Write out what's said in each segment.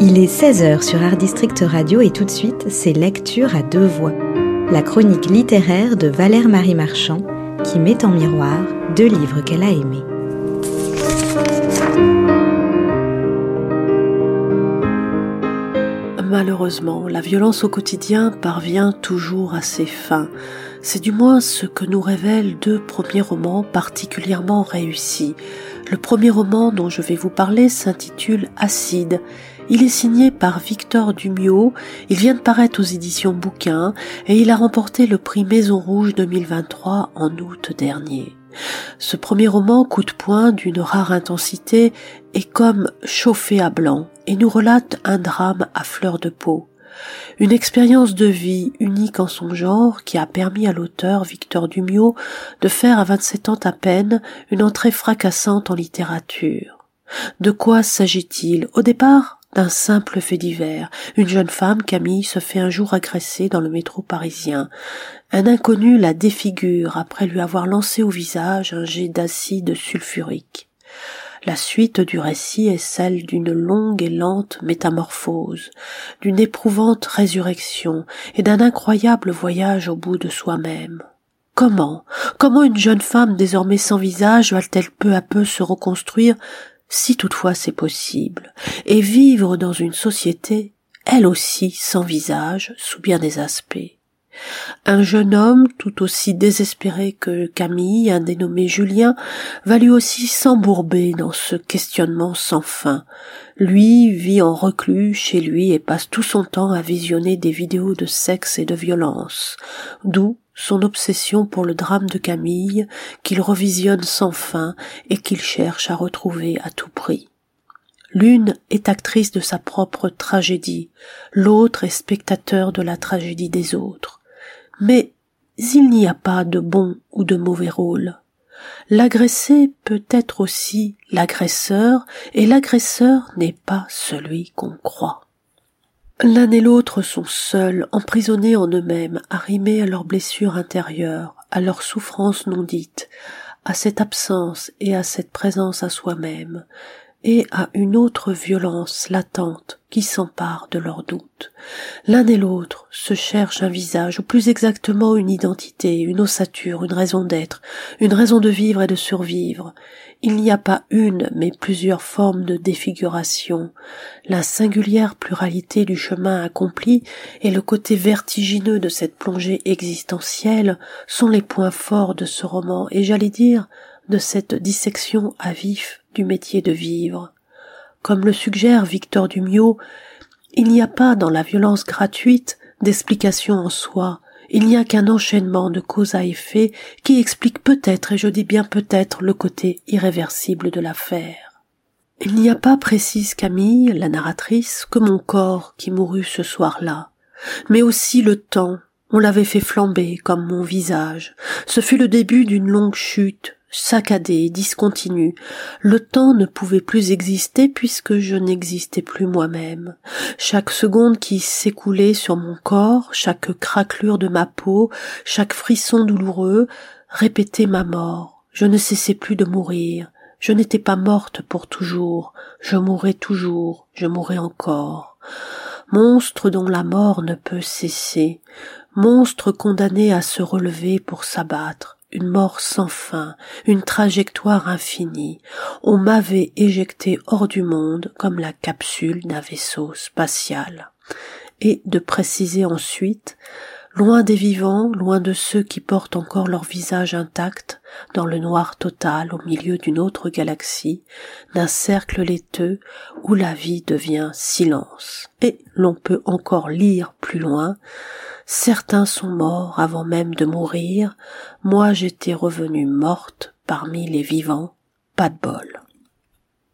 Il est 16h sur Art District Radio et tout de suite, c'est Lecture à deux voix. La chronique littéraire de Valère Marie Marchand qui met en miroir deux livres qu'elle a aimés. Malheureusement, la violence au quotidien parvient toujours à ses fins. C'est du moins ce que nous révèlent deux premiers romans particulièrement réussis. Le premier roman dont je vais vous parler s'intitule Acide il est signé par Victor Dumiot, il vient de paraître aux éditions Bouquin et il a remporté le prix Maison Rouge 2023 en août dernier. Ce premier roman, coup de poing d'une rare intensité, est comme chauffé à blanc et nous relate un drame à fleur de peau. Une expérience de vie unique en son genre qui a permis à l'auteur Victor Dumiot de faire à 27 ans à peine une entrée fracassante en littérature. De quoi s'agit-il? Au départ, d'un simple fait divers. Une jeune femme, Camille, se fait un jour agresser dans le métro parisien. Un inconnu la défigure après lui avoir lancé au visage un jet d'acide sulfurique. La suite du récit est celle d'une longue et lente métamorphose, d'une éprouvante résurrection et d'un incroyable voyage au bout de soi-même. Comment, comment une jeune femme désormais sans visage va-t-elle peu à peu se reconstruire si toutefois c'est possible, et vivre dans une société, elle aussi sans visage, sous bien des aspects? Un jeune homme, tout aussi désespéré que Camille, un dénommé Julien, va lui aussi s'embourber dans ce questionnement sans fin. Lui vit en reclus chez lui et passe tout son temps à visionner des vidéos de sexe et de violence, d'où son obsession pour le drame de Camille, qu'il revisionne sans fin et qu'il cherche à retrouver à tout prix. L'une est actrice de sa propre tragédie, l'autre est spectateur de la tragédie des autres. Mais il n'y a pas de bon ou de mauvais rôle. L'agressé peut être aussi l'agresseur, et l'agresseur n'est pas celui qu'on croit. L'un et l'autre sont seuls, emprisonnés en eux-mêmes, arrimés à leurs blessures intérieures, à leurs souffrances non dites, à cette absence et à cette présence à soi-même, et à une autre violence latente qui s'empare de leurs doutes. L'un et l'autre se cherchent un visage, ou plus exactement une identité, une ossature, une raison d'être, une raison de vivre et de survivre. Il n'y a pas une, mais plusieurs formes de défiguration. La singulière pluralité du chemin accompli et le côté vertigineux de cette plongée existentielle sont les points forts de ce roman, et j'allais dire de cette dissection à vif du métier de vivre. Comme le suggère Victor Dumiot, il n'y a pas dans la violence gratuite d'explication en soi, il n'y a qu'un enchaînement de cause à effet qui explique peut-être, et je dis bien peut-être, le côté irréversible de l'affaire. Il n'y a pas, précise Camille, la narratrice, que mon corps qui mourut ce soir-là, mais aussi le temps, on l'avait fait flamber comme mon visage. Ce fut le début d'une longue chute, saccadé, discontinu. Le temps ne pouvait plus exister puisque je n'existais plus moi-même. Chaque seconde qui s'écoulait sur mon corps, chaque craquelure de ma peau, chaque frisson douloureux, répétait ma mort. Je ne cessais plus de mourir. Je n'étais pas morte pour toujours. Je mourrais toujours. Je mourrais encore. Monstre dont la mort ne peut cesser. Monstre condamné à se relever pour s'abattre une mort sans fin, une trajectoire infinie. On m'avait éjecté hors du monde comme la capsule d'un vaisseau spatial. Et de préciser ensuite, loin des vivants, loin de ceux qui portent encore leur visage intact, dans le noir total au milieu d'une autre galaxie, d'un cercle laiteux où la vie devient silence. Et l'on peut encore lire plus loin, Certains sont morts avant même de mourir, moi j'étais revenue morte parmi les vivants, pas de bol.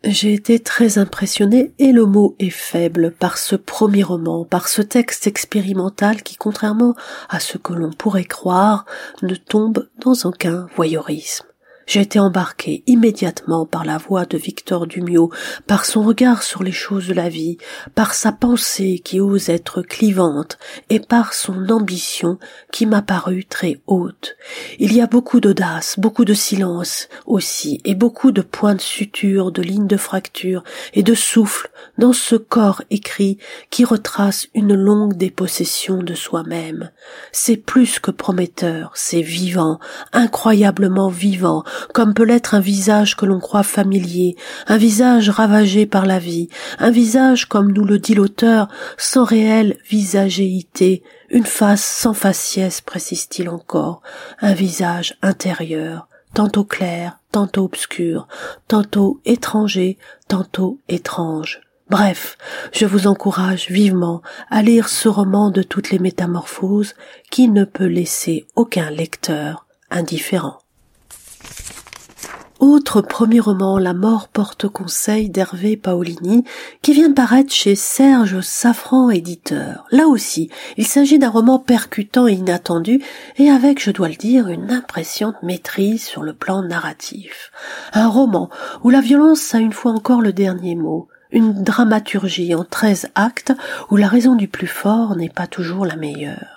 J'ai été très impressionnée, et le mot est faible, par ce premier roman, par ce texte expérimental qui, contrairement à ce que l'on pourrait croire, ne tombe dans aucun voyeurisme. J'ai été embarqué immédiatement par la voix de Victor Dumiot, par son regard sur les choses de la vie, par sa pensée qui ose être clivante, et par son ambition qui m'a paru très haute. Il y a beaucoup d'audace, beaucoup de silence aussi, et beaucoup de points de suture, de lignes de fracture, et de souffle dans ce corps écrit qui retrace une longue dépossession de soi-même. C'est plus que prometteur, c'est vivant, incroyablement vivant, comme peut l'être un visage que l'on croit familier, un visage ravagé par la vie, un visage, comme nous le dit l'auteur, sans réelle visagéité, une face sans faciès, précise-t-il encore, un visage intérieur, tantôt clair, tantôt obscur, tantôt étranger, tantôt étrange. Bref, je vous encourage vivement à lire ce roman de toutes les métamorphoses qui ne peut laisser aucun lecteur indifférent. Autre premier roman, La mort porte conseil d'Hervé Paolini, qui vient de paraître chez Serge Safran éditeur. Là aussi, il s'agit d'un roman percutant et inattendu, et avec, je dois le dire, une impressionnante maîtrise sur le plan narratif. Un roman où la violence a une fois encore le dernier mot, une dramaturgie en treize actes où la raison du plus fort n'est pas toujours la meilleure.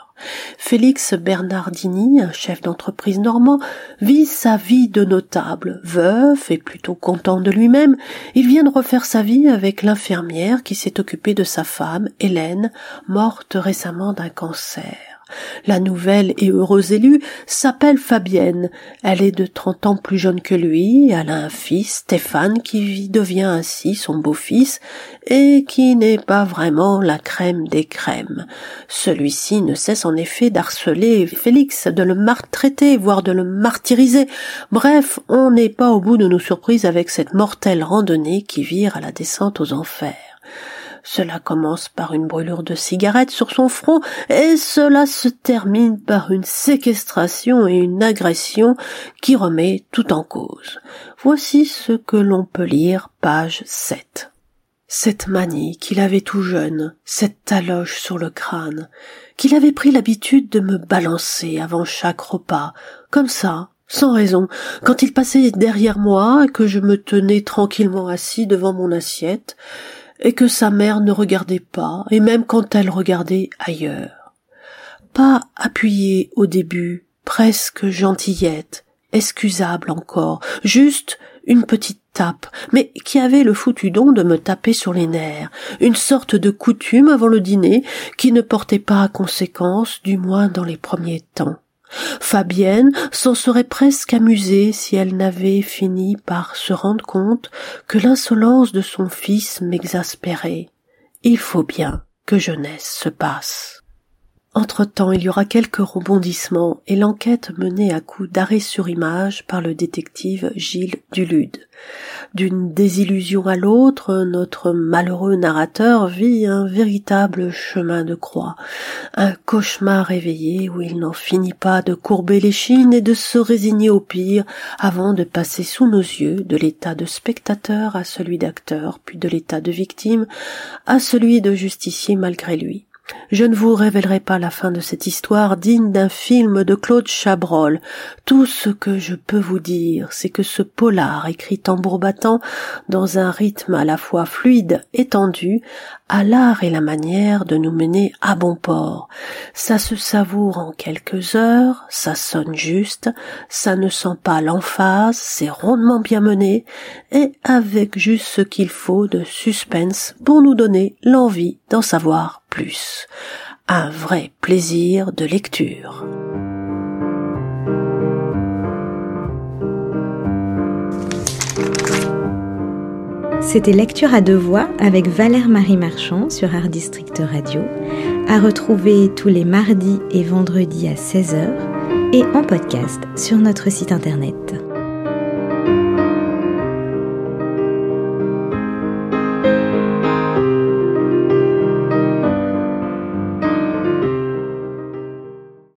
Félix Bernardini, un chef d'entreprise normand, vit sa vie de notable, veuf et plutôt content de lui-même. Il vient de refaire sa vie avec l'infirmière qui s'est occupée de sa femme, Hélène, morte récemment d'un cancer. La nouvelle et heureuse élue s'appelle Fabienne. Elle est de trente ans plus jeune que lui. Elle a un fils, Stéphane, qui devient ainsi son beau-fils et qui n'est pas vraiment la crème des crèmes. Celui-ci ne cesse en effet d'harceler Félix, de le maltraiter, voire de le martyriser. Bref, on n'est pas au bout de nos surprises avec cette mortelle randonnée qui vire à la descente aux enfers. Cela commence par une brûlure de cigarette sur son front et cela se termine par une séquestration et une agression qui remet tout en cause. Voici ce que l'on peut lire page 7. Cette manie qu'il avait tout jeune, cette taloche sur le crâne, qu'il avait pris l'habitude de me balancer avant chaque repas, comme ça, sans raison, quand il passait derrière moi et que je me tenais tranquillement assis devant mon assiette, et que sa mère ne regardait pas, et même quand elle regardait ailleurs. Pas appuyée au début, presque gentillette, excusable encore, juste une petite tape, mais qui avait le foutu don de me taper sur les nerfs, une sorte de coutume avant le dîner qui ne portait pas à conséquence, du moins dans les premiers temps. Fabienne s'en serait presque amusée si elle n'avait fini par se rendre compte que l'insolence de son fils m'exaspérait. Il faut bien que jeunesse se passe. Entre-temps, il y aura quelques rebondissements et l'enquête menée à coup d'arrêt sur image par le détective Gilles Dulude. D'une désillusion à l'autre, notre malheureux narrateur vit un véritable chemin de croix, un cauchemar réveillé où il n'en finit pas de courber les chines et de se résigner au pire avant de passer sous nos yeux de l'état de spectateur à celui d'acteur, puis de l'état de victime à celui de justicier malgré lui. Je ne vous révélerai pas la fin de cette histoire digne d'un film de Claude Chabrol. Tout ce que je peux vous dire, c'est que ce polar écrit tambour battant dans un rythme à la fois fluide et tendu a l'art et la manière de nous mener à bon port. Ça se savoure en quelques heures, ça sonne juste, ça ne sent pas l'emphase, c'est rondement bien mené, et avec juste ce qu'il faut de suspense pour nous donner l'envie d'en savoir plus. Un vrai plaisir de lecture. C'était Lecture à deux voix avec Valère Marie Marchand sur Art District Radio, à retrouver tous les mardis et vendredis à 16h et en podcast sur notre site internet.